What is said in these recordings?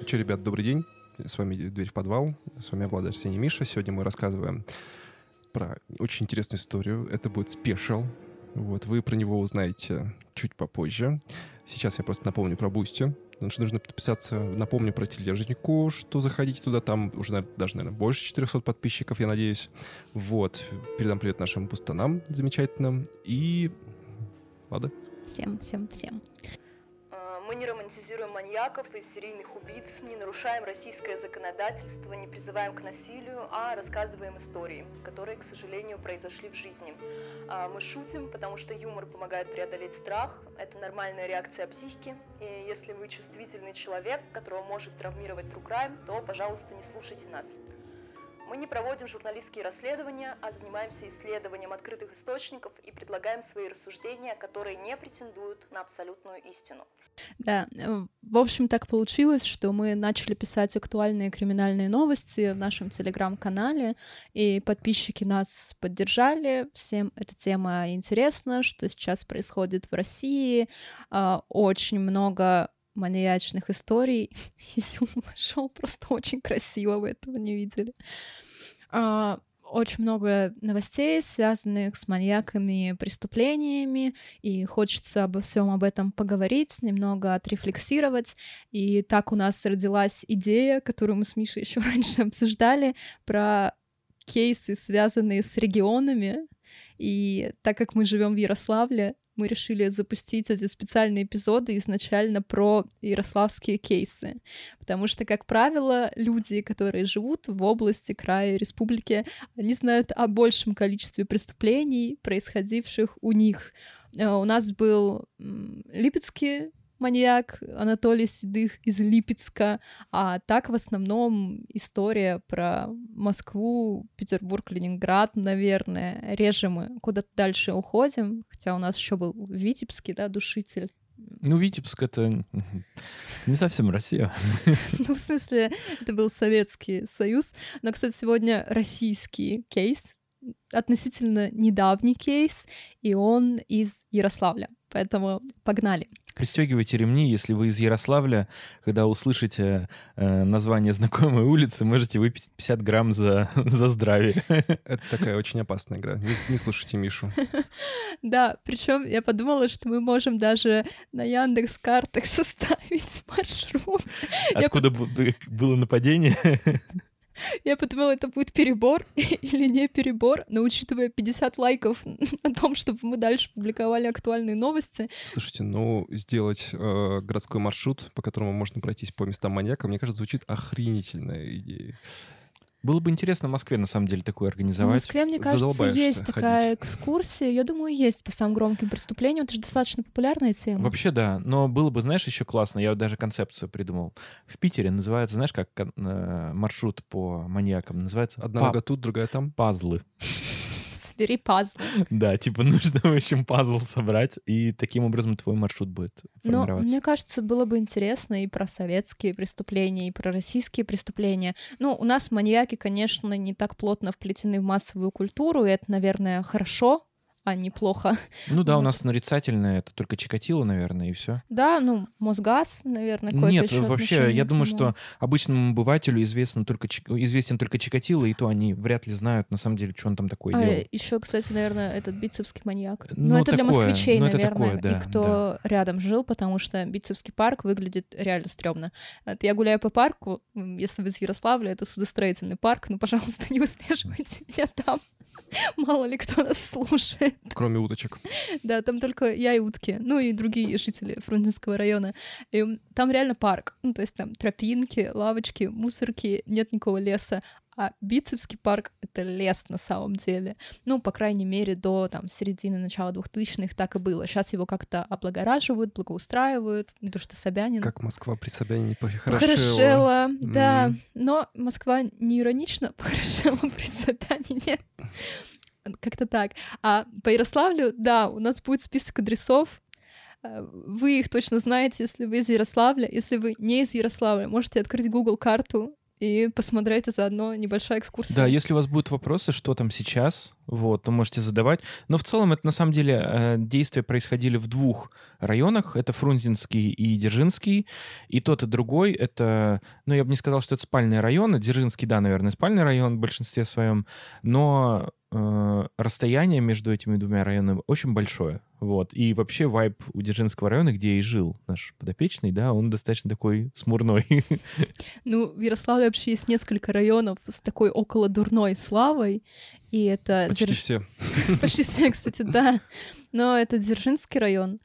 Ну что, ребят, добрый день. С вами «Дверь в подвал». С вами Влад Арсений Миша. Сегодня мы рассказываем про очень интересную историю. Это будет special. Вот, вы про него узнаете чуть попозже. Сейчас я просто напомню про Boosty. Потому что нужно подписаться. Напомню про тележнику, что заходите туда. Там уже даже, наверное, больше 400 подписчиков, я надеюсь. Вот. Передам привет нашим пустанам замечательным. И... Влада? Всем, всем, всем. Не романтизируем маньяков и серийных убийц, не нарушаем российское законодательство, не призываем к насилию, а рассказываем истории, которые, к сожалению, произошли в жизни. А, мы шутим, потому что юмор помогает преодолеть страх, это нормальная реакция психики, и если вы чувствительный человек, которого может травмировать true crime, то, пожалуйста, не слушайте нас. Мы не проводим журналистские расследования, а занимаемся исследованием открытых источников и предлагаем свои рассуждения, которые не претендуют на абсолютную истину. Да, в общем, так получилось, что мы начали писать актуальные криминальные новости в нашем телеграм-канале, и подписчики нас поддержали, всем эта тема интересна, что сейчас происходит в России, а, очень много маньячных историй. Изюм пошел просто очень красиво, вы этого не видели. А, очень много новостей, связанных с маньяками, преступлениями, и хочется обо всем об этом поговорить, немного отрефлексировать. И так у нас родилась идея, которую мы с Мишей еще раньше обсуждали, про кейсы, связанные с регионами. И так как мы живем в Ярославле, мы решили запустить эти специальные эпизоды изначально про ярославские кейсы. Потому что, как правило, люди, которые живут в области, крае, республики, они знают о большем количестве преступлений, происходивших у них. Э, у нас был Липецкий маньяк Анатолий Седых из Липецка, а так в основном история про Москву, Петербург, Ленинград, наверное. Реже мы куда-то дальше уходим, хотя у нас еще был Витебский, да, душитель. Ну, Витебск — это не совсем Россия. Ну, в смысле, это был Советский Союз. Но, кстати, сегодня российский кейс, относительно недавний кейс, и он из Ярославля. Поэтому погнали. Пристегивайте ремни, если вы из Ярославля, когда услышите э, название знакомой улицы, можете выпить 50 грамм за, за здравие. Это такая очень опасная игра. Не, не слушайте Мишу. Да, причем я подумала, что мы можем даже на Яндекс картах составить маршрут. Откуда было нападение? Я подумала, это будет перебор или не перебор, но учитывая 50 лайков о том, чтобы мы дальше публиковали актуальные новости. Слушайте, ну, сделать э, городской маршрут, по которому можно пройтись по местам маньяка, мне кажется, звучит охренительная идея. Было бы интересно в Москве, на самом деле, такое организовать. В Москве, мне кажется, есть ходить. такая экскурсия. Я думаю, есть по самым громким преступлениям. Это же достаточно популярная тема. Вообще, да. Но было бы, знаешь, еще классно. Я вот даже концепцию придумал. В Питере называется, знаешь, как э, маршрут по маньякам? Называется... Одна нога тут, другая там. Пазлы собери пазлы. Да, типа нужно, в общем, пазл собрать, и таким образом твой маршрут будет формироваться. Ну, мне кажется, было бы интересно и про советские преступления, и про российские преступления. Ну, у нас маньяки, конечно, не так плотно вплетены в массовую культуру, и это, наверное, хорошо, а неплохо. Ну да, у нас нарицательное, это только Чикатило, наверное, и все. Да, ну, Мосгаз, наверное, Нет, вообще, я думаю, что обычному обывателю известно только, известен только Чикатило, и то они вряд ли знают, на самом деле, что он там такое а, делал. Еще, кстати, наверное, этот битцевский маньяк. Ну, ну это такое, для москвичей, ну, наверное, такое, да, и кто да. рядом жил, потому что Битцевский парк выглядит реально стрёмно. Я гуляю по парку, если вы из Ярославля, это судостроительный парк, ну, пожалуйста, не выслеживайте меня там. Мало ли кто нас слушает. Кроме уточек. Да, там только я и утки, ну и другие жители Фрунзенского района. И там реально парк. Ну, то есть там тропинки, лавочки, мусорки, нет никакого леса а Битцевский парк — это лес на самом деле. Ну, по крайней мере, до там середины, начала двухтысячных так и было. Сейчас его как-то облагораживают, благоустраивают, потому что Собянин... Как Москва при Собянине похорошела. Похорошела, mm. да. Но Москва не иронично похорошела при Собянине. Как-то так. А по Ярославлю, да, у нас будет список адресов, э, вы их точно знаете, если вы из Ярославля. Если вы не из Ярославля, можете открыть Google карту и посмотреть заодно небольшая экскурсия. Да, если у вас будут вопросы, что там сейчас, вот, то можете задавать. Но в целом это на самом деле э, действия происходили в двух районах. Это Фрунзенский и Дзержинский. И тот, и другой это, ну, я бы не сказал, что это спальные районы. Дзержинский, да, наверное, спальный район в большинстве своем. Но э, расстояние между этими двумя районами очень большое. Вот. И вообще вайб у Дзержинского района, где и жил наш подопечный, да, он достаточно такой смурной. Ну, в Ярославле вообще есть несколько районов с такой около дурной славой, и это... Почти Дзерж- все. Почти все, кстати, да. Но это Дзержинский район,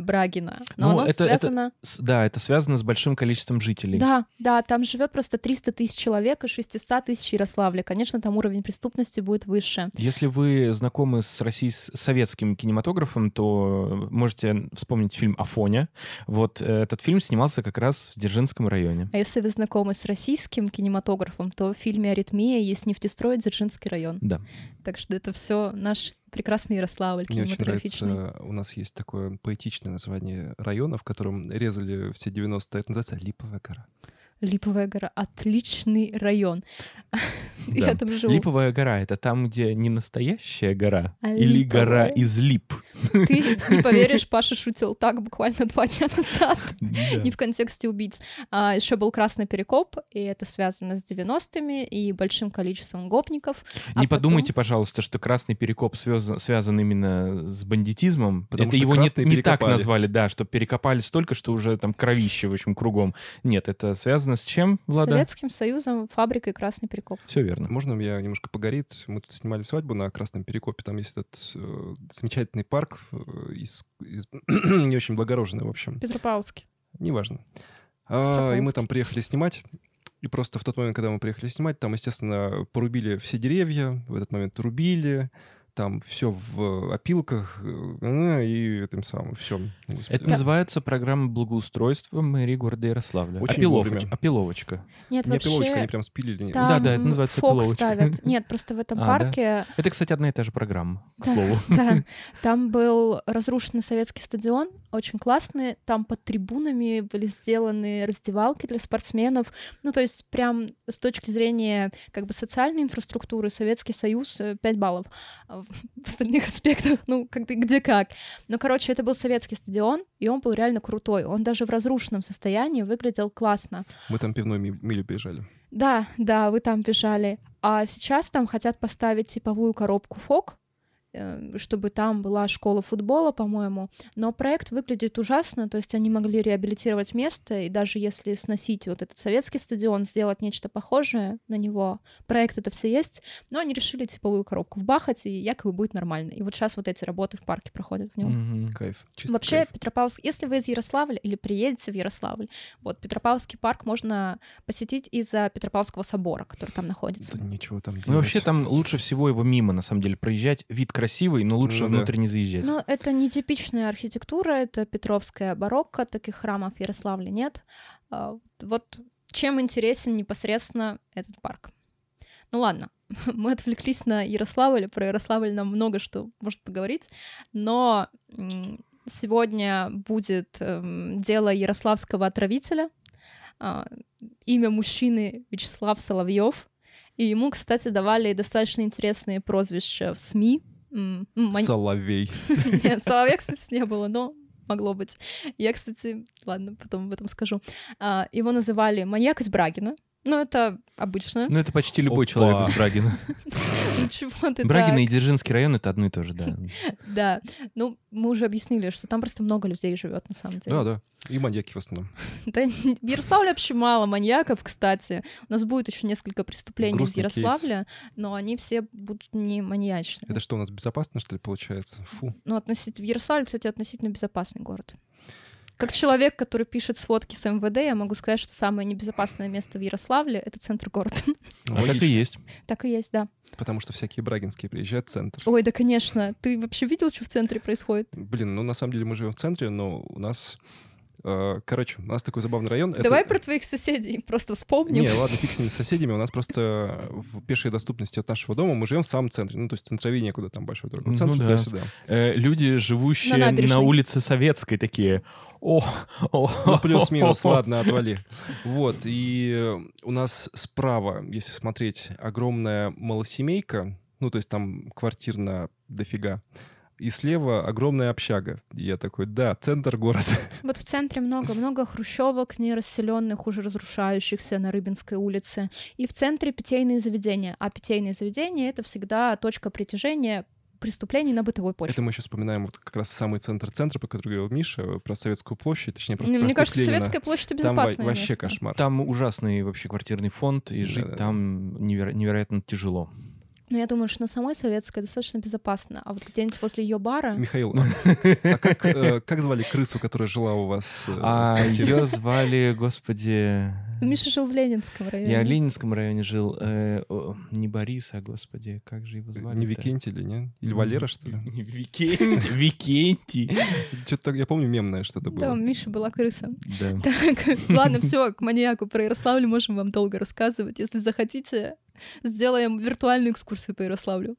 Брагина. Но Ну, оно это- это- связано... С- Да, это связано с большим количеством жителей. Да, да, там живет просто 300 тысяч человек и 600 тысяч в Ярославле. Конечно, там уровень преступности будет выше. Если вы знакомы с Россией, с советским кинематографом, то можете вспомнить фильм «Афоня». Вот э, этот фильм снимался как раз в Дзержинском районе. А если вы знакомы с российским кинематографом, то в фильме «Аритмия» есть нефтестрой Дзержинский район. Да. Так что это все наш прекрасный Ярославль Мне очень нравится, у нас есть такое поэтичное название района, в котором резали все 90-е. Это называется Липовая гора. Липовая гора — отличный район. Да. Я там живу. Липовая гора — это там, где не настоящая гора, А или гора из лип. Ты не поверишь, Паша шутил так буквально два дня назад. Да. Не в контексте убийц. А, еще был Красный Перекоп, и это связано с 90-ми и большим количеством гопников. А Не потом- подумайте, пожалуйста, что красный перекоп связан, связан именно с бандитизмом. Потому это что его не, так назвали, да, что перекопали столько, что уже там кровище, в общем, кругом. Нет, это связано с чем, С Влада? Советским Союзом, фабрикой Красный Перекоп. Все верно. Можно я немножко погорит? Мы тут снимали свадьбу на Красном Перекопе. Там есть этот э, замечательный парк э, из, из- не очень благороженный, в общем. Петропавловский. Неважно. А, и мы там приехали снимать. И просто в тот момент, когда мы приехали снимать, там, естественно, порубили все деревья, в этот момент рубили, там все в опилках, э, и этим самым, все. Это называется программа благоустройства мэрии города Ярославля. Очень Опиловоч- вовремя. Опиловочка. Нет, Не опиловочка, вообще... они прям спилили. Там Да, да, это называется фок опиловочка. ставят. Нет, просто в этом А, да? парке, Это, кстати, одна и та же программа, к Да. слову. да, там был разрушенный советский стадион, очень классный. Там под трибунами были сделаны раздевалки для спортсменов. Ну, то есть прям с точки зрения как бы социальной инфраструктуры Советский Союз э, 5 баллов. В остальных аспектах, ну, как где как. Ну, короче, это был советский стадион, и он был реально крутой. Он даже в разрушенном состоянии выглядел классно. Мы там пивной ми- милю бежали. Да, да, вы там бежали. А сейчас там хотят поставить типовую коробку ФОК, чтобы там была школа футбола, по-моему. Но проект выглядит ужасно, то есть они могли реабилитировать место, и даже если сносить вот этот советский стадион, сделать нечто похожее на него, проект это все есть, но они решили типовую коробку вбахать, и якобы будет нормально. И вот сейчас вот эти работы в парке проходят в нем. Мгм. Кайф. Чисто Вообще, кайф. Петропавловск, если вы из Ярославля или приедете в Ярославль, вот Петропавловский парк можно посетить из-за Петропавловского собора, который там находится. Да ничего там Ну, вообще делать. там лучше всего его мимо, на самом деле, проезжать. Вид красивый, но лучше Ну да. внутрь не заезжать. Ну, это нетипичная архитектура, это петровская барокко, таких храмов в Ярославле нет. А, Вот чем интересен непосредственно этот парк? Ну ладно, мы отвлеклись на Ярославль, про Ярославль нам много что может поговорить, но сегодня будет эм, дело ярославского отравителя, А, имя мужчины Вячеслав Соловьев, и ему, кстати, давали достаточно интересные прозвища в СМИ. Ман- Соловей. нет, соловья, кстати, не было, но могло быть. Я, кстати, ладно, потом об этом скажу. А, Его называли маньяк из Брагина. Ну, это обычно. Ну, это почти любой Опа. человек из Брагина. Ну, чего ты Брагина и Дзержинский район — это одно и то же, да. Да. Ну, мы уже объяснили, что там просто много людей живет на самом деле. Да, да. И маньяки в основном. Да, в Ярославле вообще мало маньяков, кстати. У нас будет еще несколько преступлений из Ярославля, но они все будут не маньячные. Это что, у нас безопасно, что ли, получается? Фу. Ну, относительно... Ярославль, кстати, относительно безопасный город. Как человек, который пишет сводки с МВД, я могу сказать, что самое небезопасное место в Ярославле — это центр города. А так и есть. так и есть, да. Потому что всякие брагинские приезжают в центр. Ой, да, конечно. Ты вообще видел, что в центре происходит? Блин, ну на самом деле мы живем в центре, но у нас Короче, у нас такой забавный район. Это- Давай про твоих соседей просто вспомним. Не, ладно, фиг с ними с соседями. У нас просто в пешей доступности от нашего дома мы живем в самом центре. Ну, то есть центровее некуда, там большой дорогой. Ну Центр да. туда-сюда. Э, люди, живущие На на, улице Советской, такие... О, о, Ну, плюс-минус, ладно, отвали. Вот, и э, у нас справа, если смотреть, огромная малосемейка, ну, то есть там квартир на дофига, и слева огромная общага. И я такой, да, центр города. Вот в центре много-много хрущевок, нерасселенных, уже разрушающихся на Рыбинской улице. И в центре питейные заведения. А питейные заведения — это всегда точка притяжения преступлений на бытовой почве. Это мы еще вспоминаем вот как раз самый центр центра, про который говорил Миша, про Советскую площадь, точнее, просто Мне проспект кажется, Ленина. Советская площадь — это Там безопасное вообще место. кошмар. Там ужасный вообще квартирный фонд, и жить Да-да-да. там неверо- невероятно тяжело. Но я думаю, что на самой Советской достаточно безопасно. А вот где-нибудь возле ее бара... Михаил, а как, э, как звали крысу, которая жила у вас? э, А ее звали, господи... Миша жил в Ленинском районе. Я в Ленинском районе жил. э, о, не Борис, а, господи, как же его звали? Не Викентий или нет? Или Валера, что ли? Не Викентий. Викентий. Что-то, я помню, мемное что-то Да, было. Миши была крыса. Да. Так, ладно, все, к маньяку про Ярославль можем вам долго рассказывать. Если захотите, сделаем виртуальную экскурсию по Ярославлю.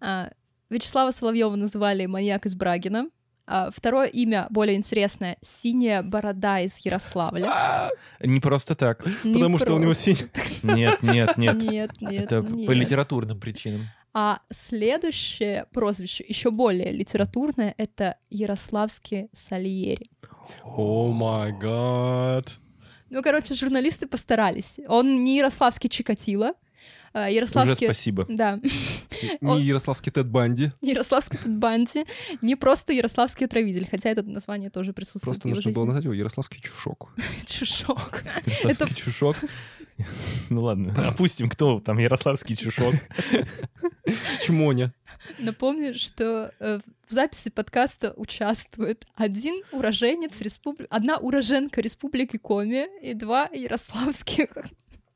А, Вячеслава Соловьева называли маньяк из Брагина. А, второе имя более интересное — Синяя борода из Ярославля. Не просто так. Не Потому что у него синий... Нет, нет, нет. Нет, нет, Это нет. по литературным причинам. А следующее прозвище, еще более литературное, это Ярославский Сальери. О май гад. Ну, короче, журналисты постарались. Он не ярославский Чикатило, Уже ярославский... спасибо. Да, Не ярославский Тед Банди. Ярославский Банди, не просто Ярославский отравитель, хотя это название тоже присутствует Просто нужно было назвать его Ярославский Чушок. Чушок. Ярославский чушок. Ну ладно, опустим, кто там Ярославский чушок. Чмоня. Напомню, что э, в записи подкаста участвует один уроженец республики, одна уроженка республики Коми и два ярославских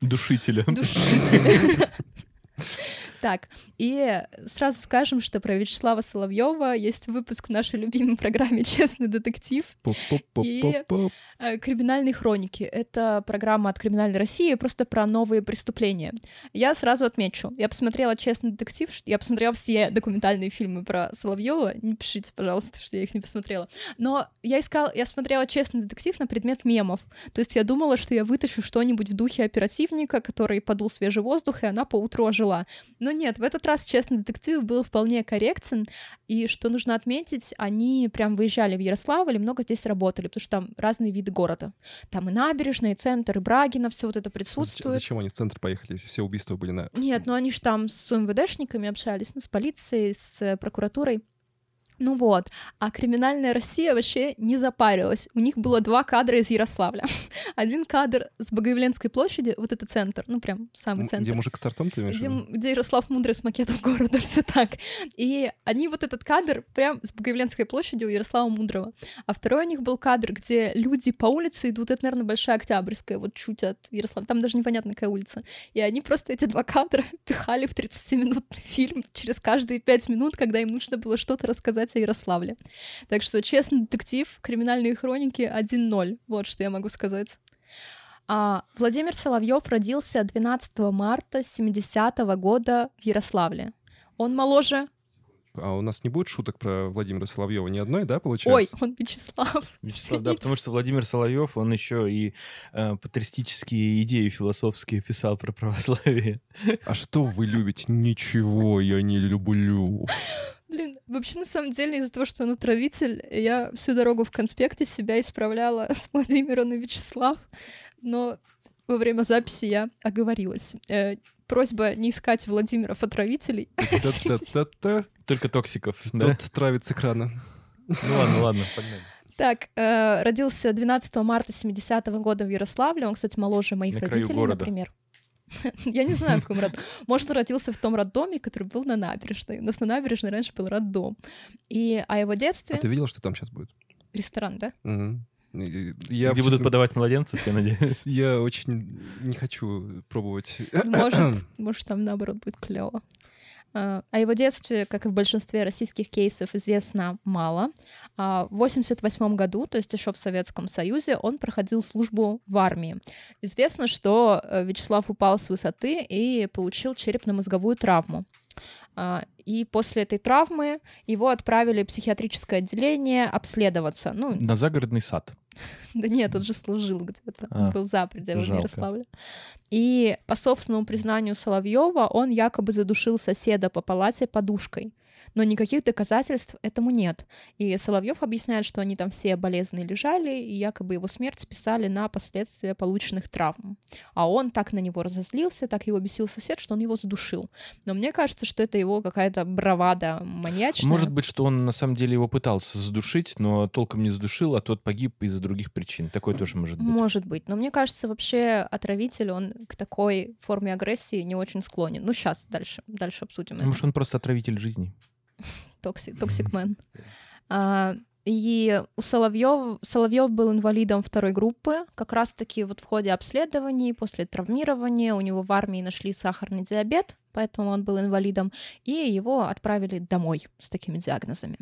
Душителя. душителя. Так, и сразу скажем, что про Вячеслава Соловьева есть выпуск в нашей любимой программе «Честный детектив». Поп-поп-поп-поп. Э, Криминальные хроники. Это программа от Криминальной России просто про новые преступления. Я сразу отмечу. Я посмотрела «Честный детектив», я посмотрела все документальные фильмы про Соловьева. Не пишите, пожалуйста, что я их не посмотрела. Но я искала, я смотрела «Честный детектив» на предмет мемов. То есть я думала, что я вытащу что-нибудь в духе оперативника, который подул свежий воздух, и она поутру ожила. Но нет, в этот раз «Честный детектив» был вполне корректен, и что нужно отметить, они прям выезжали в Ярославль и много здесь работали, потому что там разные виды города. Там и набережная, и центр, и Брагина, все вот это Зачем присутствует. зачем они в центр поехали, если все убийства были на... Нет, ну они же там с МВДшниками общались, ну, с полицией, с прокуратурой. Ну вот, а криминальная Россия вообще не запарилась. У них было два кадра из Ярославля. Один кадр с Богоявленской площади, вот это центр, ну прям самый центр. Где мужик с тортом, ты имеешь где, где Ярослав Мудрый с макетом города, все так. И они вот этот кадр прям с Богоявленской площади у Ярослава Мудрого. А второй у них был кадр, где люди по улице идут, это, наверное, Большая Октябрьская, вот чуть от Ярослава, там даже непонятно, какая улица. И они просто эти два кадра пихали в 30-минутный фильм через каждые пять минут, когда им нужно было что-то рассказать о Ярославле. Так что, честный детектив, криминальные хроники 1-0, вот что я могу сказать. А, Владимир Соловьев родился 12 марта 70-го года в Ярославле. Он моложе... А у нас не будет шуток про Владимира Соловьева ни одной, да, Ой, получается? он Вячеслав. Вячеслав, да, потому что Владимир Соловьев, он еще и э, патристические идеи философские писал про православие. А что вы любите? Ничего я не люблю. Блин, вообще, на самом деле, из-за того, что он отравитель, я всю дорогу в конспекте себя исправляла с Владимира на Вячеслав, но во время записи я оговорилась. Э, просьба не искать Владимиров отравителей. Только токсиков, да? Тот травит с экрана. Ну ладно, ладно, погнали. Так, э, родился 12 марта 70-го года в Ярославле. Он, кстати, моложе моих На краю родителей, города. например. Я не знаю, в каком роддоме. Может, он родился в том роддоме, который был на набережной. У нас на набережной раньше был роддом. И о его А детстве... ты видел, что там сейчас будет? Ресторан, да? Я, Где будут подавать младенцев, я надеюсь. я очень не хочу пробовать. Может, может, там наоборот будет клево. Э, о его детстве, как и в большинстве российских кейсов, известно мало. А в 1988 году, то есть еще в Советском Союзе, он проходил службу в армии. Известно, что э, Вячеслав упал с высоты и получил черепно-мозговую травму. А, и после этой травмы его отправили в психиатрическое отделение обследоваться. Ну, На загородный сад. да нет, он же служил где-то, А, он был за пределами жалко. Ярославля. И по собственному признанию Соловьева, он якобы задушил соседа по палате подушкой. Но никаких доказательств этому нет. И Соловьев объясняет, что они там все болезненно лежали, и якобы его смерть списали на последствия полученных травм. А он так на него разозлился, так его бесил сосед, что он его задушил. Но мне кажется, что это его какая-то бравада маньячная. Может быть, что он на самом деле его пытался задушить, но толком не задушил, а тот погиб из-за других причин. Такое тоже может быть. Может быть. Но мне кажется, вообще отравитель, он к такой форме агрессии не очень склонен. Ну, сейчас дальше, дальше обсудим это. Может, он просто отравитель жизни. Toxic, toxic man. А, И у Соловьев, Соловьев был инвалидом второй группы. Как раз-таки вот в ходе обследований, после травмирования у него в армии нашли сахарный диабет, поэтому он был инвалидом, и его отправили домой с такими диагнозами.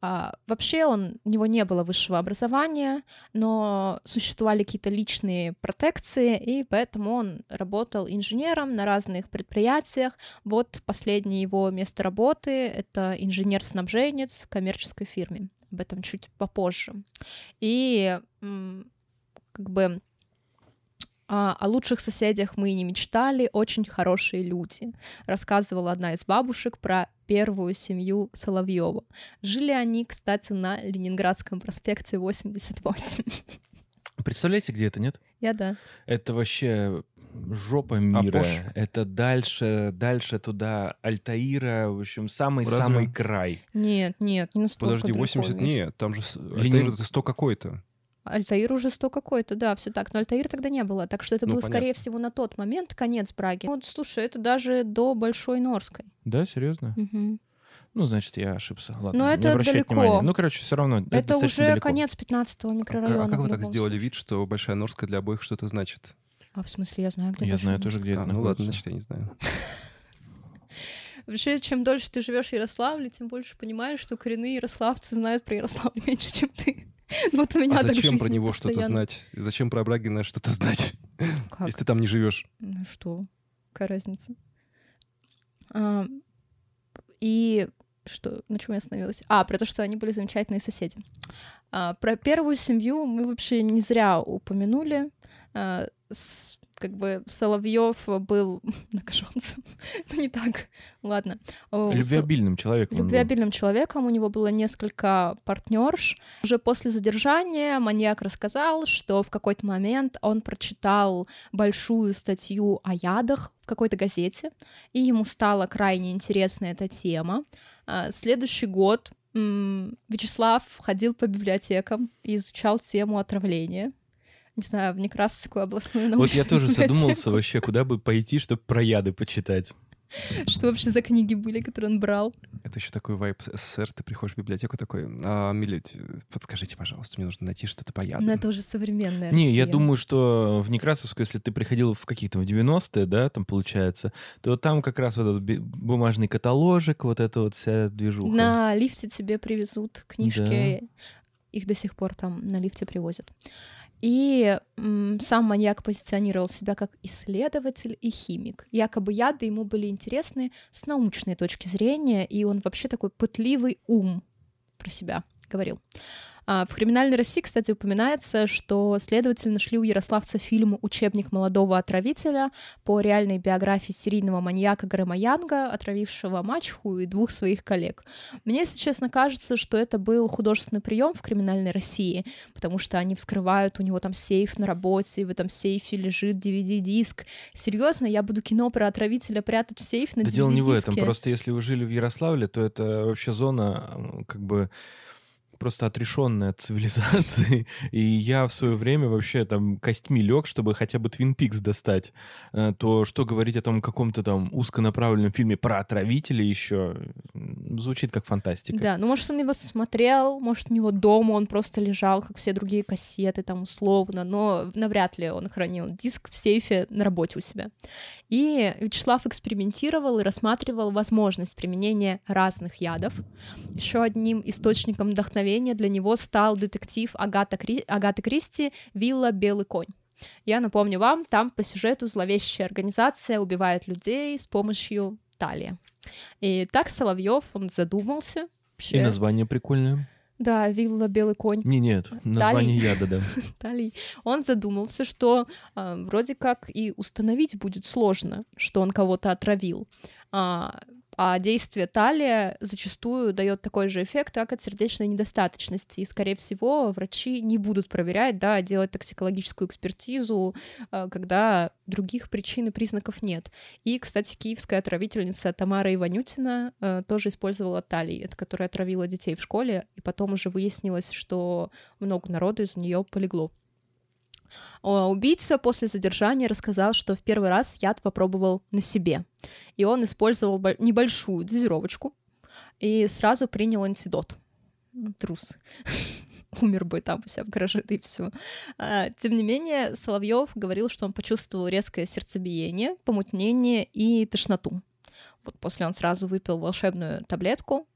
А, вообще он, у него не было высшего образования, но существовали какие-то личные протекции, и поэтому он работал инженером на разных предприятиях. Вот последнее его место работы — это инженер-снабженец в коммерческой фирме. Об этом чуть попозже. И как бы а, о лучших соседях мы и не мечтали, очень хорошие люди. Рассказывала одна из бабушек про первую семью Соловьева. Жили они, кстати, на Ленинградском проспекте 88. Представляете, где это, нет? Я да. Это вообще жопа мира. Пош. Это дальше, дальше туда Альтаира, в общем, самый-самый Разве? край. Нет, нет, не настолько Подожди, далеко, 80? видишь. Нет, там же... Ленин- Альтаир это 100 какой-то. Альтаир уже сто какой-то, да, все так. Но Альтаир тогда не было, так что это Ну, был, понятно. скорее всего, на тот момент конец Браги. Вот, слушай, это даже до Большой Норской. Да, серьезно? Мгм. Ну, значит, я ошибся. Ладно, Но не это обращайте далеко. внимания. Ну, короче, все равно. Это, Это уже далеко. конец 15-го А микрорайона. как, а как вы так сделали случае. вид, что Большая Норская для обоих что-то значит? А в смысле, я знаю, где Я знаю тоже, где А, это ну ладно, значит, я не знаю. Вообще, чем дольше ты живешь в Ярославле, тем больше понимаешь, что коренные ярославцы знают про Ярославль меньше, чем ты. Вот у меня А зачем про него что-то знать? Зачем про Брагина что-то знать, Как? если ты там не живешь? Ну что? Какая разница? А, и что, на чем я остановилась? А, про то, что они были замечательные соседи. А, про первую семью мы вообще не зря упомянули. А, с- как бы Соловьев был многоженцем. ну, не так. Ладно. Любвеобильным человеком. любвеобильным человеком, у него было несколько партнерш. Уже после задержания маньяк рассказал, что в какой-то момент он прочитал большую статью о ядах в какой-то газете, и ему стала крайне интересна эта тема. А, Следующий год Вячеслав ходил по библиотекам и изучал тему отравления. Не знаю, в Некрасовскую областную Вот научную я тоже задумался вообще, куда бы пойти, чтобы про яды почитать. Что вообще за книги были, которые он брал? Это еще такой вайп СССР. Ты приходишь в библиотеку такой, а, милить, подскажите, пожалуйста, мне нужно найти что-то по ядам». Но это уже современная Не, я Россия. думаю, что в Некрасовскую, если ты приходил в какие-то в 90-е, да, там получается, то там как раз вот этот бумажный каталожик, вот эта вот вся движуха. На лифте тебе привезут книжки, их до сих пор там на лифте привозят. И м, сам маньяк позиционировал себя как исследователь и химик. Якобы яды ему были интересны с научной точки зрения, и он вообще такой пытливый ум про себя говорил. А, В «Криминальной России», кстати, упоминается, что следователи нашли у ярославца фильм «Учебник молодого отравителя» по реальной биографии серийного маньяка Грэма Янга, отравившего мачеху и двух своих коллег. Мне, если честно, кажется, что это был художественный прием в «Криминальной России», потому что они вскрывают, у него там сейф на работе, и в этом сейфе лежит DVD-диск. Серьезно, я буду кино про отравителя прятать в сейф на Да дело не в этом, DVD-диске? просто если вы жили в Ярославле, то это вообще зона как бы просто отрешенный от цивилизации, и я в свое время вообще там костьми лег, чтобы хотя бы Твин Пикс достать, э, то что говорить о том каком-то там узконаправленном фильме про отравителей еще звучит как фантастика. Да, ну может он его смотрел, может у него дома он просто лежал, как все другие кассеты там условно, но навряд ли он хранил диск в сейфе на работе у себя. И Вячеслав экспериментировал и рассматривал возможность применения разных ядов. Еще одним источником вдохновения для него стал детектив Агата Кри... Агаты Кристи «Вилла Белый конь». Я напомню вам, там по сюжету зловещая организация убивает людей с помощью талии. И так Соловьев, он задумался. Вообще, И название прикольное. Да, «Вилла Белый конь». Не, нет, название яда, да. Талий. Он задумался, что э, вроде как и установить будет сложно, что он кого-то отравил. А, а действие талия зачастую дает такой же эффект, как от сердечной недостаточности. И, скорее всего, врачи не будут проверять, да, делать токсикологическую экспертизу, э, когда других причин и признаков нет. И, кстати, киевская отравительница Тамара Иванютина э, тоже использовала талий, это которая отравила детей в школе, и потом уже выяснилось, что много народу из нее полегло. А Убийца после задержания рассказал, что в первый раз яд попробовал на себе. И он использовал бо- небольшую дозировочку и сразу принял антидот. Трус. Умер бы там у себя в гараже, и все. Тем не менее, Соловьев говорил, что он почувствовал резкое сердцебиение, помутнение и тошноту. Вот после он сразу выпил волшебную таблетку,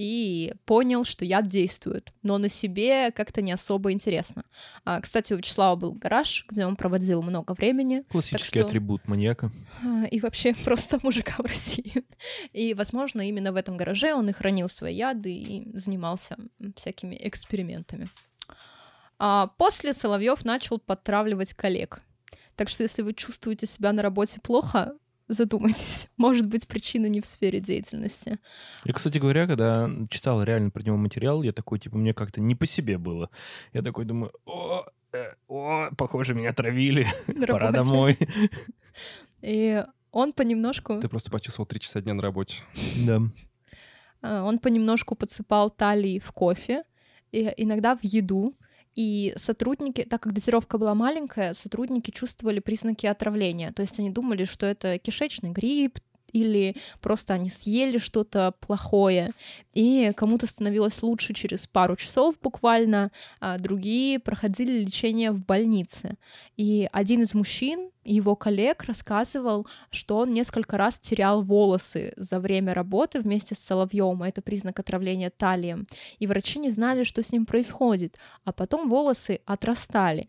и понял, что яд действует, но на себе как-то не особо интересно. А, кстати, у Вячеслава был гараж, где он проводил много времени. Классический что- атрибут маньяка. а, и вообще просто мужика в России. И, возможно, именно в этом гараже он и хранил свои яды и занимался всякими экспериментами. А после Соловьев начал подтравливать коллег. Так что, если вы чувствуете себя на работе плохо, задумайтесь. Может быть, причина не в сфере деятельности. Я, кстати говоря, когда читал реально про него материал, я такой, типа, мне как-то не по себе было. Я такой думаю, о, э, о, похоже, меня травили, пора домой. И он понемножку... Ты просто почувствовал три часа дня на работе. Да. А, Он понемножку подсыпал талии в кофе, и иногда в еду. И сотрудники, так как дозировка была маленькая, сотрудники чувствовали признаки отравления. То есть они думали, что это кишечный грипп, или просто они съели что-то плохое, и кому-то становилось лучше через пару часов буквально, а другие проходили лечение в больнице. И один из мужчин, его коллег, рассказывал, что он несколько раз терял волосы за время работы вместе с Соловьем, это признак отравления талием. И врачи не знали, что с ним происходит, а потом волосы отрастали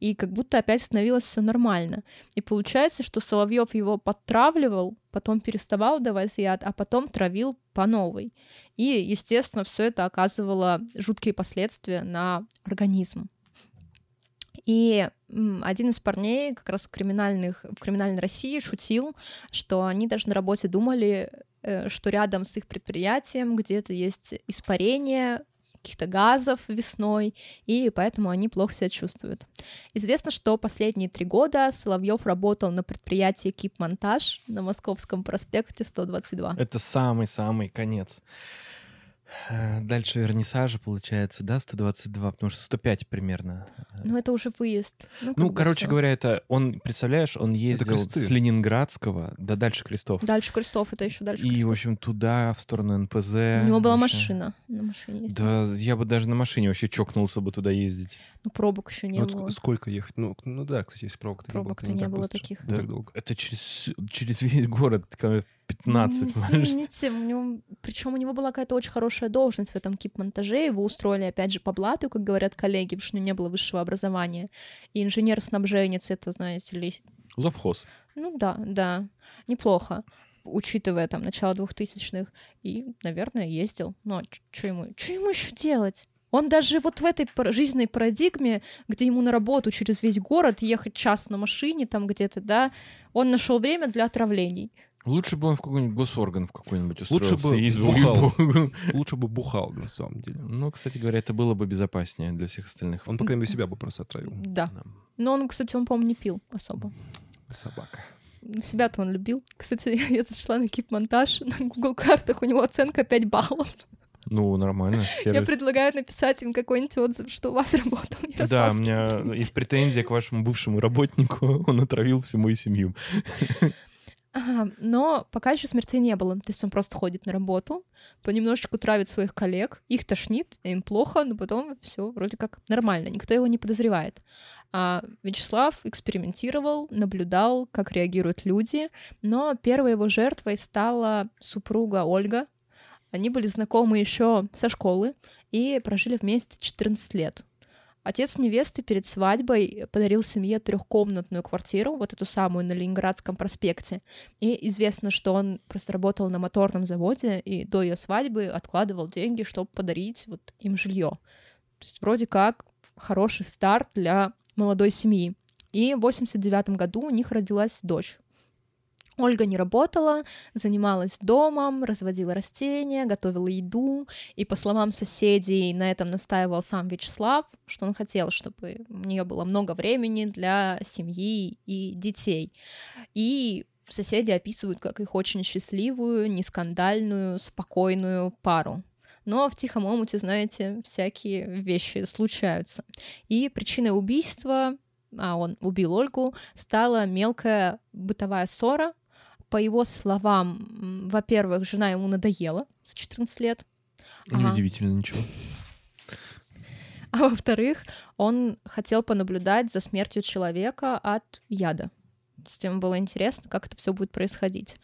и как будто опять становилось все нормально. И получается, что Соловьев его подтравливал, потом переставал давать яд, а потом травил по новой. И, естественно, все это оказывало жуткие последствия на организм. И один из парней как раз в, криминальных, в криминальной России шутил, что они даже на работе думали, э, что рядом с их предприятием где-то есть испарение каких-то газов весной, и поэтому они плохо себя чувствуют. Известно, что последние три года Соловьев работал на предприятии Кип-Монтаж на Московском проспекте 122. Это самый-самый конец. Э, Дальше вернисажа получается, да, 122, потому что 105 примерно. Ну, это уже выезд. Ну, бы короче всё. говоря, это он, представляешь, он ездил с Ленинградского до дальше Крестов. Дальше Крестов, это еще дальше И, в Крестов. общем, туда, в сторону НПЗ. У него была машина. На машине ездил. Да, я бы даже на машине вообще чокнулся бы туда ездить. Ну, пробок еще не Ну, вот было. ск- сколько ехать? Ну, ну да, кстати, если пробок-то Пробок-то не было, не было быстро, таких. не Да. так долго. Это через, через весь город, 15, Ну. Извините, у него... причем у него была какая-то очень хорошая должность в этом кип-монтаже, его устроили, опять же, по блату, как говорят коллеги, потому что у него не было высшего образования. И инженер-снабженец, это, знаете ли, Завхоз. ну да, да, неплохо, учитывая там начало двухтысячных. И, наверное, ездил. Но что ему, что ему еще делать? Он даже вот в этой жизненной парадигме, где ему на работу через весь город ехать час на машине там где-то, да, он нашел время для отравлений. Лучше бы он в какой-нибудь госорган в какой-нибудь Лучше устроился. бы и бухал. Лучше бы бухал, на самом деле. Ну, кстати говоря, это было бы безопаснее для всех остальных. Он, по крайней мере, себя бы просто отравил. Да. Да. Но он, кстати, он, по-моему, не пил особо. Собака. Себя-то он любил. Кстати, я зашла на кип-монтаж, на Google картах у него оценка 5 баллов. Ну, нормально. Я Сервис. предлагаю написать им какой-нибудь отзыв, что у вас работал Да, у Ярославский меня есть претензия к вашему бывшему работнику. Он отравил всю мою семью. Но пока еще смертей не было. То есть он просто ходит на работу, понемножечку травит своих коллег, их тошнит, им плохо, но потом все вроде как нормально, никто его не подозревает. А Вячеслав экспериментировал, наблюдал, как реагируют люди, но первой его жертвой стала супруга Ольга. Они были знакомы еще со школы и прожили вместе 14 лет. Отец невесты перед свадьбой подарил семье трехкомнатную квартиру, вот эту самую на Ленинградском проспекте. И известно, что он просто работал на моторном заводе и до ее свадьбы откладывал деньги, чтобы подарить вот им жилье. То есть вроде как хороший старт для молодой семьи. И в 89 году у них родилась дочь. Ольга не работала, занималась домом, разводила растения, готовила еду, и, по словам соседей, на этом настаивал сам Вячеслав, что он хотел, чтобы у нее было много времени для семьи и детей. И соседи описывают как их очень счастливую, нескандальную, спокойную пару. Но в тихом омуте, знаете, всякие вещи случаются. И причиной убийства, а он убил Ольгу, стала мелкая бытовая ссора, по его словам, во-первых, жена ему надоела за 14 лет. Неудивительно ничего. а во-вторых, он хотел понаблюдать за смертью человека от яда. С тем было интересно, как это все будет происходить.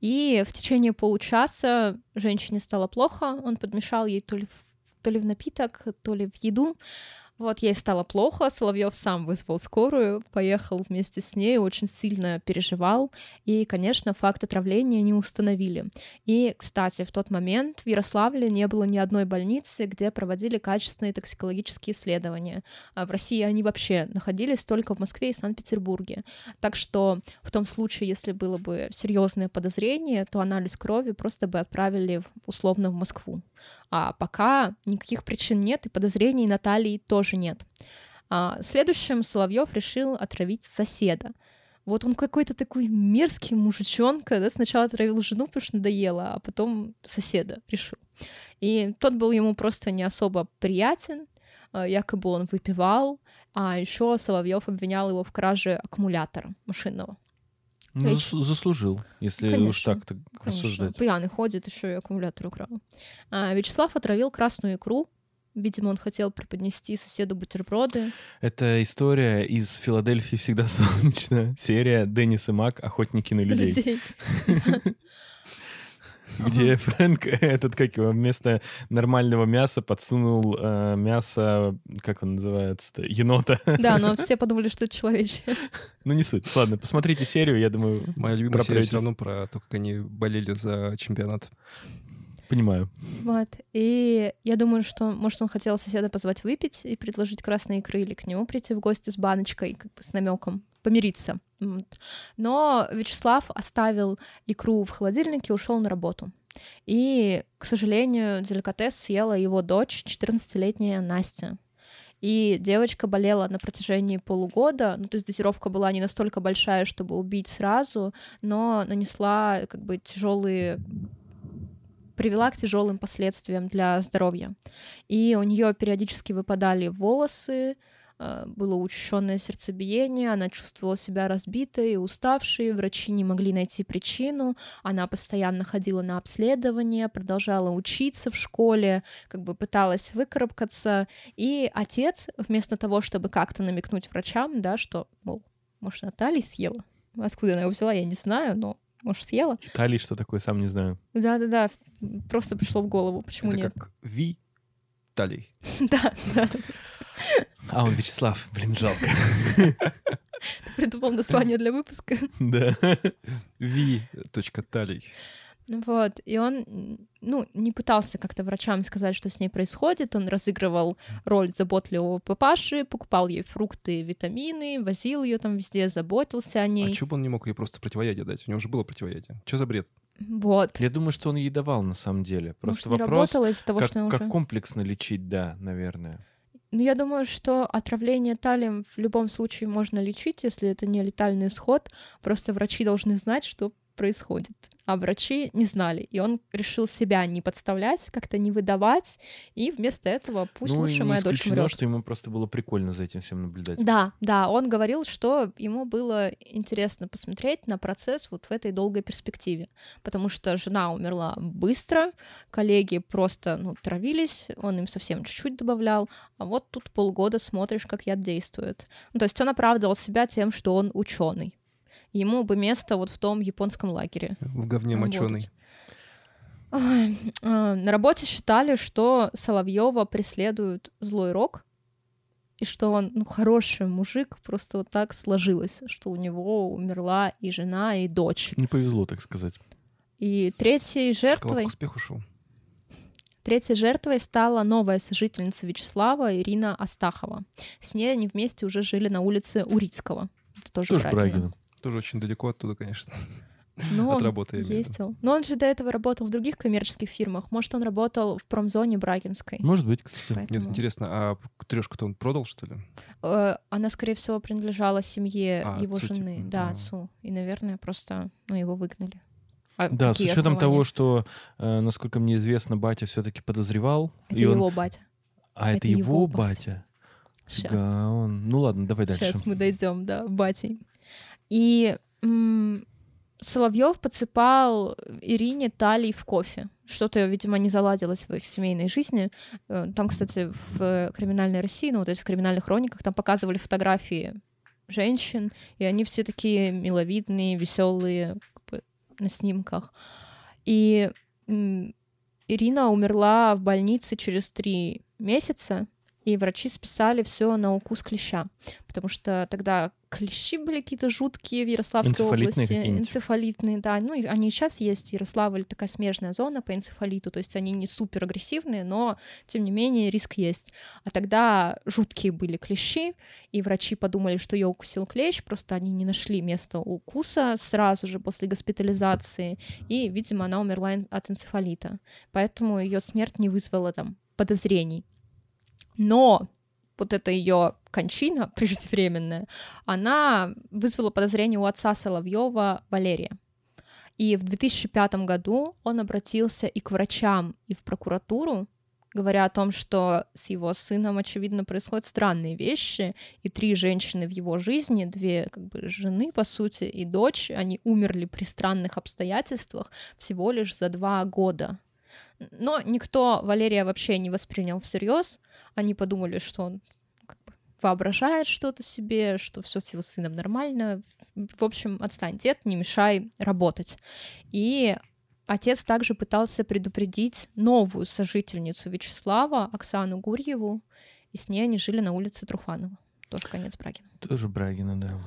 И в течение получаса женщине стало плохо, он подмешал ей то ли в, то ли в напиток, то ли в еду. Вот ей стало плохо, Соловьев сам вызвал скорую, поехал вместе с ней, очень сильно переживал, и, конечно, факт отравления не установили. И, кстати, в тот момент в Ярославле не было ни одной больницы, где проводили качественные токсикологические исследования. А в России они вообще находились только в Москве и Санкт-Петербурге. Так что в том случае, если было бы серьезное подозрение, то анализ крови просто бы отправили условно в Москву. А пока никаких причин нет, и подозрений Натальи тоже нет. А следующим Соловьев решил отравить соседа. Вот он какой-то такой мерзкий мужичонка, да, сначала отравил жену, потому что надоело, а потом соседа решил. И тот был ему просто не особо приятен, а, якобы он выпивал, а еще Соловьев обвинял его в краже аккумулятора машинного. Ну, зас- заслужил, если уж Конечно. так так Конечно, рассуждать. пьяный ходит, еще и аккумулятор украл. А, Вячеслав отравил красную икру. Видимо, он хотел преподнести соседу бутерброды. Это история из Филадельфии всегда солнечно. Серия Деннис и Мак «Охотники на людей». людей. Где Фрэнк этот, как его, вместо нормального мяса подсунул э, мясо, как он называется-то, енота. Да, но все подумали, что это человечье. ну, не суть. Ладно, посмотрите серию, я думаю, Моя любимая серия все равно про то, как они болели за чемпионат. понимаю. Вот. И я думаю, что, может, он хотел соседа позвать выпить и предложить красные икры или к нему прийти в гости с баночкой, как бы с намеком помириться. Но Вячеслав оставил икру в холодильнике ушел на работу. И, к сожалению, деликатес съела его дочь, 14-летняя Настя. И девочка болела на протяжении полугода, ну, то есть дозировка была не настолько большая, чтобы убить сразу, но нанесла как бы тяжелые привела к тяжелым последствиям для здоровья. И у нее периодически выпадали волосы, было учащенное сердцебиение, она чувствовала себя разбитой и уставшей, врачи не могли найти причину, она постоянно ходила на обследование, продолжала учиться в школе, как бы пыталась выкарабкаться, и отец, вместо того, чтобы как-то намекнуть врачам, да, что, мол, может, Наталья съела, откуда она его взяла, я не знаю, но может, съела? Италии что такое, сам не знаю. Да-да-да, просто пришло в голову, почему Это нет. как Ви Талий. Да, да, А, он Вячеслав, блин, жалко. придумал название для выпуска. Да. Ви. Талий. Вот, и он, ну, не пытался как-то врачам сказать, что с ней происходит, он разыгрывал роль заботливого папаши, покупал ей фрукты, витамины, возил ее там везде, заботился о А ней. чего бы он не мог ей просто противоядие дать? У него же было противоядие. Что за бред? Вот. Я думаю, что он ей давал на самом деле. Может, Просто не вопрос, работало из-за того, как, что как уже... комплексно лечить, да, наверное. Ну, я думаю, что отравление талием в любом случае можно лечить, если это не летальный исход. Просто врачи должны знать, что происходит. А врачи не знали. И он решил себя не подставлять, как-то не выдавать. И вместо этого пусть ну, лучше моя дочь умрет. что ему просто было прикольно за этим всем наблюдать. Да, да, он говорил, что ему было интересно посмотреть на процесс вот в этой долгой перспективе, потому что жена умерла быстро, коллеги просто, ну, травились, он им совсем чуть-чуть добавлял, а вот тут полгода смотришь, как яд действует. Ну, то есть он оправдывал себя тем, что он ученый. Ему бы место вот в том японском лагере. В говне моченый. Ой, а, На работе считали, что Соловьева преследует злой рок, и что он, ну, хороший мужик, просто вот так сложилось, что у него умерла и жена, и дочь. Не повезло, так сказать. И третьей Шоколад жертвой, к успеху шел. третьей жертвой стала новая сожительница Вячеслава Ирина Астахова. С ней они вместе уже жили на улице Урицкого. Это тоже, Тоже Брагино. Брагина. Тоже очень далеко оттуда, конечно. Ну, От он работы виду. ездил. Но он же до этого работал в других коммерческих фирмах. Может, он работал в промзоне Брагинской. Может быть, кстати. Поэтому, Нет, интересно, а трешку-то он продал, что ли? э, она, скорее всего, принадлежала семье А, его отцу, жены, типа, да, а. отцу. И, наверное, просто ну, его выгнали. А Да, с учетом основания? того, что, э, насколько мне известно, батя все-таки подозревал. Это и он- его батя. А это, это его, его батя. Сейчас. Фига он. Ну ладно, давай дальше. Сейчас мы дойдем, да, батей. И Соловьев подсыпал Ирине талий в кофе. Что-то, видимо, не заладилось в их семейной жизни. Э, Там, кстати, в криминальной России, ну, то есть в криминальных хрониках, там показывали фотографии женщин, и они все такие миловидные, веселые на снимках. И Ирина умерла в больнице через три месяца, и врачи списали все на укус клеща, потому что тогда клещи были какие-то жуткие в Ярославской области. Энцефалитные, да. Ну, и они сейчас есть. Ярославль такая смежная зона по энцефалиту, то есть они не супер агрессивные, но, тем не менее, риск есть. А тогда жуткие были клещи, и врачи подумали, что ее укусил клещ, просто они не нашли место укуса сразу же после госпитализации, и, видимо, она умерла от энцефалита. Поэтому ее смерть не вызвала там подозрений. Но вот эта ее кончина преждевременная, она вызвала подозрение у отца Соловьева Валерия. И в 2005 году он обратился и к врачам, и в прокуратуру, говоря о том, что с его сыном, очевидно, происходят странные вещи, и три женщины в его жизни, две как бы жены, по сути, и дочь, они умерли при странных обстоятельствах всего лишь за два года. Но никто Валерия вообще не воспринял всерьез. Они подумали, что он как бы воображает что-то себе, что все с его сыном нормально. В общем, отстань, дед, не мешай работать. И отец также пытался предупредить новую сожительницу Вячеслава, Оксану Гурьеву, и с ней они жили на улице Труханова. Тоже конец Брагина. Тоже Брагина, да.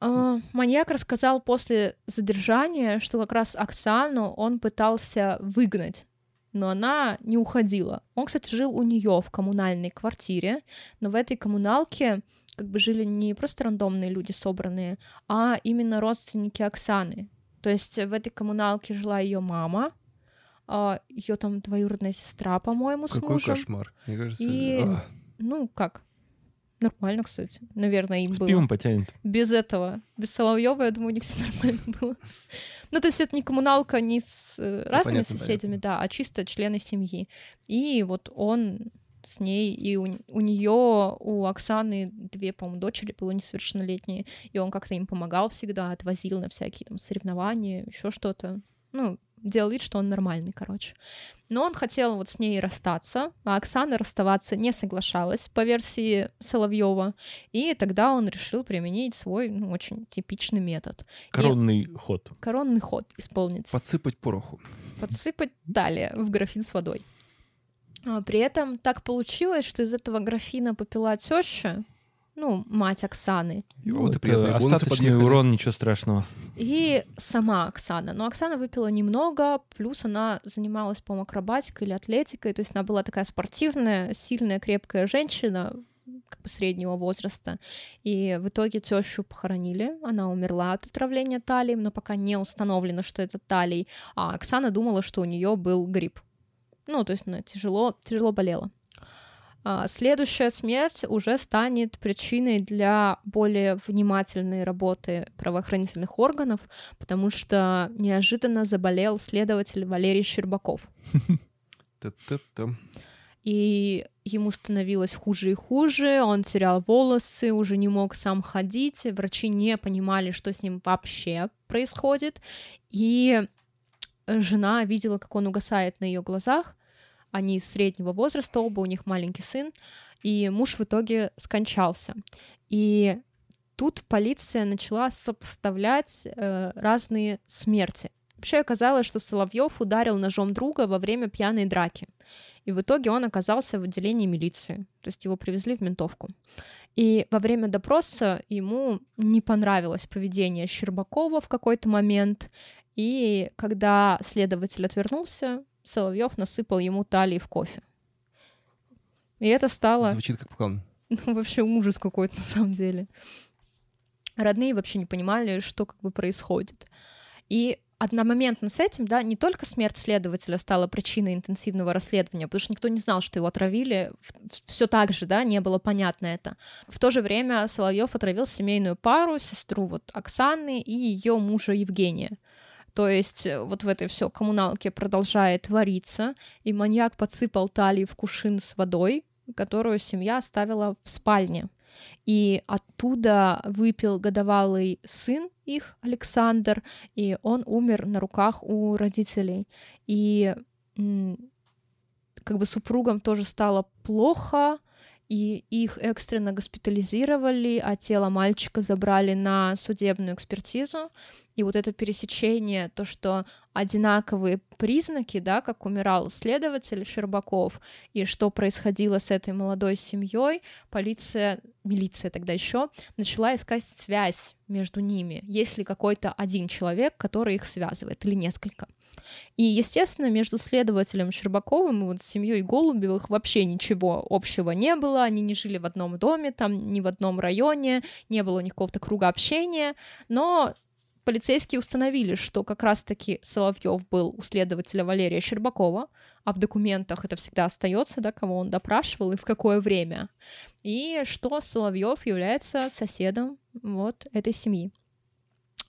А, Маньяк рассказал после задержания, что как раз Оксану он пытался выгнать, но она не уходила. Он, кстати, жил у нее в коммунальной квартире, но в этой коммуналке как бы жили не просто рандомные люди собранные, а именно родственники Оксаны. То есть в этой коммуналке жила ее мама, ее там двоюродная сестра, по-моему, с Какой мужем. кошмар. Мне кажется, И- Ну, как? Нормально, кстати. Наверное, им С было пивом потянет. без этого, без Соловьева, я думаю, у них все нормально было. Ну, то есть это не коммуналка не с э, разными понятно, соседями, да, а чисто члены семьи. И вот он с ней, и у, у нее, у Оксаны две, по-моему, дочери было несовершеннолетние, и он как-то им помогал всегда, отвозил на всякие там соревнования, еще что-то. Ну, делал вид, что он нормальный, короче. Но он хотел вот с ней расстаться, а Оксана расставаться не соглашалась по версии Соловьева, и тогда он решил применить свой ну, очень типичный метод. Коронный ход. Коронный ход исполнить. подсыпать пороху. Подсыпать далее в графин с водой. А При этом так получилось, что из этого графина попила теща, ну, мать Оксаны, И Ну, вот и приятные остаточный подъехали. урон, ничего страшного. и сама Оксана. Но Оксана выпила немного, плюс она занималась, по-моему, акробатикой или атлетикой, то есть она была такая спортивная, сильная, крепкая женщина, как бы среднего возраста. И в итоге тещу похоронили. Она умерла от отравления талием, но пока не установлено, что это талий. А Оксана думала, что у нее был грипп. Ну, то есть она тяжело, тяжело болела. А следующая смерть уже станет причиной для более внимательной работы правоохранительных органов, потому что неожиданно заболел следователь Валерий Щербаков. И ему становилось хуже и хуже, он терял волосы, уже не мог сам ходить, врачи не понимали, что с ним вообще происходит, и жена видела, как он угасает на ее глазах, они среднего возраста, оба у них маленький сын, и муж в итоге скончался. И тут полиция начала сопоставлять э, разные смерти. Вообще оказалось, что Соловьев ударил ножом друга во время пьяной драки. И в итоге он оказался в отделении милиции. То есть его привезли в ментовку. И во время допроса ему не понравилось поведение Щербакова в какой-то момент. И когда следователь отвернулся, Соловьев насыпал ему талии в кофе. И это стало... Звучит как план. Ну, вообще ужас какой-то на самом деле. Родные вообще не понимали, что как бы происходит. И одномоментно с этим, да, не только смерть следователя стала причиной интенсивного расследования, потому что никто не знал, что его отравили, все так же, да, не было понятно это. В то же время Соловьев отравил семейную пару, сестру вот Оксаны и ее мужа Евгения. То есть э, вот в этой все коммуналке продолжает вариться, и маньяк подсыпал талии в кувшин с водой, которую семья оставила в спальне. И оттуда выпил годовалый сын их, Александр, и он умер на руках у родителей. И как бы супругам тоже стало плохо, и их экстренно госпитализировали, а тело мальчика забрали на судебную экспертизу. И вот это пересечение, то, что одинаковые признаки, да, как умирал следователь Щербаков, и что происходило с этой молодой семьей, полиция, милиция тогда еще начала искать связь между ними. Есть ли какой-то один человек, который их связывает, или несколько. И, естественно, между следователем Щербаковым и вот семьей Голубевых вообще ничего общего не было, они не жили в одном доме, там, ни в одном районе, не было никакого-то круга общения, но полицейские установили, что как раз-таки Соловьев был у следователя Валерия Щербакова, а в документах это всегда остается, да, кого он допрашивал и в какое время, и что Соловьев является соседом вот этой семьи.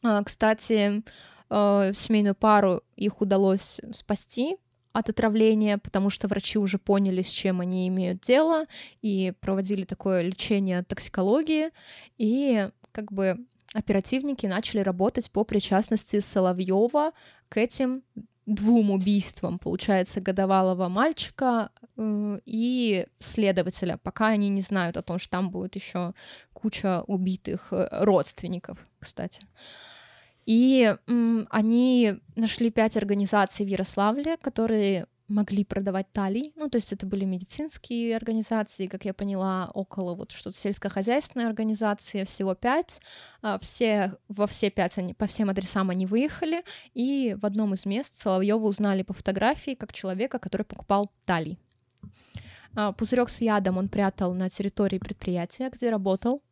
А, кстати, э, семейную пару их удалось спасти от отравления, потому что врачи уже поняли, с чем они имеют дело, и проводили такое лечение токсикологии, и как бы оперативники начали работать по причастности Соловьева к этим двум убийствам, получается, годовалого мальчика э, и следователя, пока они не знают о том, что там будет еще куча убитых э, родственников, кстати. И м, они нашли пять организаций в Ярославле, которые могли продавать талий, ну, то есть это были медицинские организации, как я поняла, около вот что-то сельскохозяйственной организации, всего пять, а, все, во все пять они, по всем адресам они выехали, и в одном из мест Соловьева узнали по фотографии как человека, который покупал талий. А, пузырек с ядом он прятал на территории предприятия, где работал,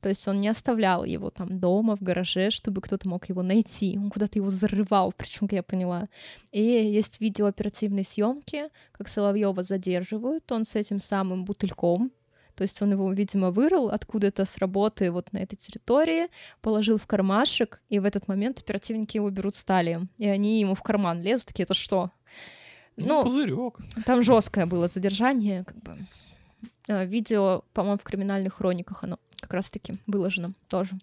то есть он не оставлял его там дома, в гараже, чтобы кто-то мог его найти. Он куда-то его зарывал, причем, как я поняла. И есть видео оперативной съемки, как Соловьева задерживают, он с этим самым бутыльком, то есть он его, видимо, вырыл откуда-то с работы вот на этой территории, положил в кармашек, и в этот момент оперативники его берут стали. И они ему в карман лезут, такие, это что? Ну, ну пузырек. Там жесткое было задержание, как бы. А, видео, по-моему, в криминальных хрониках оно как раз-таки выложено тоже.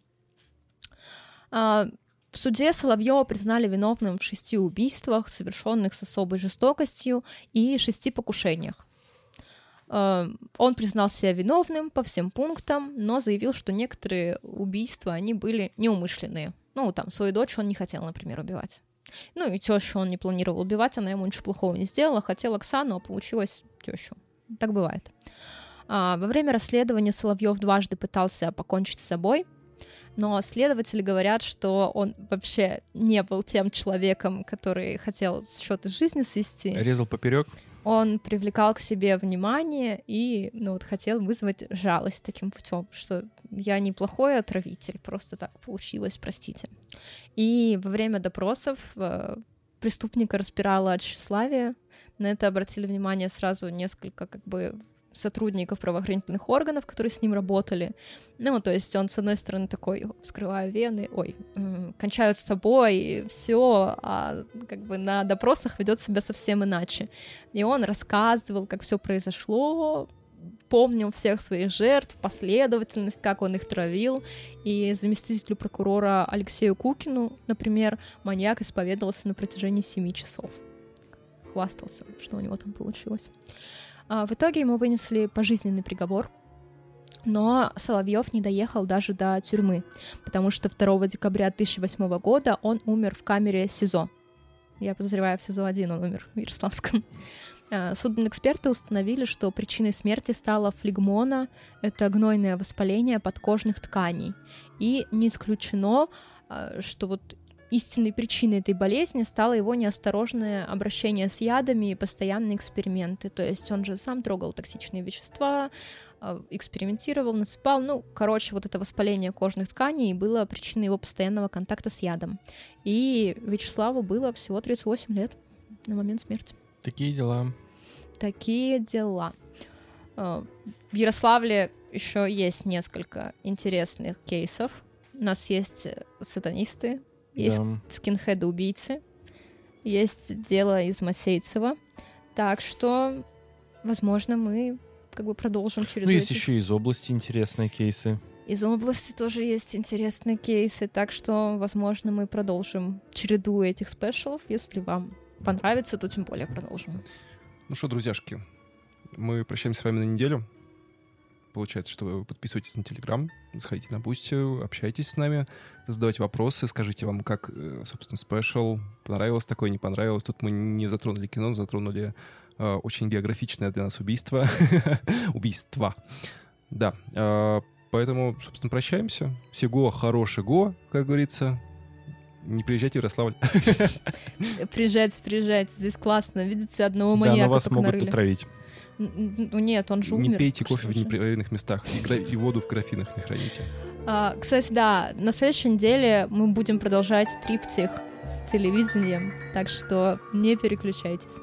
А, в суде Соловьева признали виновным в шести убийствах, совершенных с особой жестокостью, и шести покушениях. А, он признал себя виновным по всем пунктам, но заявил, что некоторые убийства, они были неумышленные. Ну, там, свою дочь он не хотел, например, убивать. Ну, и тещу он не планировал убивать, она ему ничего плохого не сделала. Хотел Оксану, а получилось тещу. Так бывает. А, во время расследования Соловьев дважды пытался покончить с собой, но следователи говорят, что он вообще не был тем человеком, который хотел счеты жизни свести. Резал поперек. Он привлекал к себе внимание и ну, вот, хотел вызвать жалость таким путем, что я неплохой отравитель, просто так получилось, простите. И во время допросов э, преступника распирало от тщеславия. На это обратили внимание сразу несколько как бы сотрудников правоохранительных органов, которые с ним работали. Ну, то есть он, с одной стороны, такой, вскрываю вены, ой, кончают с собой, все, а как бы на допросах ведет себя совсем иначе. И он рассказывал, как все произошло, помнил всех своих жертв, последовательность, как он их травил. И заместителю прокурора Алексею Кукину, например, маньяк исповедовался на протяжении семи часов. Хвастался, что у него там получилось. А в итоге ему вынесли пожизненный приговор, но Соловьев не доехал даже до тюрьмы, потому что 2 декабря 2008 года он умер в камере СИЗО. Я подозреваю, в СИЗО-1 он умер в Ярославском. А, судмедэксперты установили, что причиной смерти стала флегмона, это гнойное воспаление подкожных тканей. И не исключено, а, что вот истинной причиной этой болезни стало его неосторожное обращение с ядами и постоянные эксперименты. То есть он же сам трогал токсичные вещества, а, экспериментировал, насыпал. Ну, короче, вот это воспаление кожных тканей было причиной его постоянного контакта с ядом. И Вячеславу было всего 38 лет на момент смерти. Такие дела. Такие дела. А, в Ярославле еще есть несколько интересных кейсов. У нас есть сатанисты, есть да. скинхеды-убийцы, есть дело из Масейцева. Так что, возможно, мы как бы продолжим череду. Ну, есть этих... еще из области интересные кейсы. Из области тоже есть интересные кейсы, так что, возможно, мы продолжим череду этих special ов. Если вам понравится, то тем более продолжим. Ну что, друзьяшки, мы прощаемся с вами на неделю. Получается, что вы подписывайтесь на Телеграм, заходите на Boosty, общайтесь с нами, задавайте вопросы, скажите вам, как, э, собственно, special, понравилось такое, не понравилось. Тут мы не затронули кино, затронули э, очень географичное для нас убийство. Убийство. Да. Э, поэтому, собственно, прощаемся. Всего хорошего, как говорится. Не приезжайте в Ярославль. Приезжайте, приезжайте. Здесь классно. Видите, одного маньяка Да, но вас могут отравить. Ну нет, он же умер. Не пейте кофе в непроверенных местах и, воду в графинах не храните. А, кстати, да, на следующей неделе мы будем продолжать триптих с телевидением, так что не переключайтесь.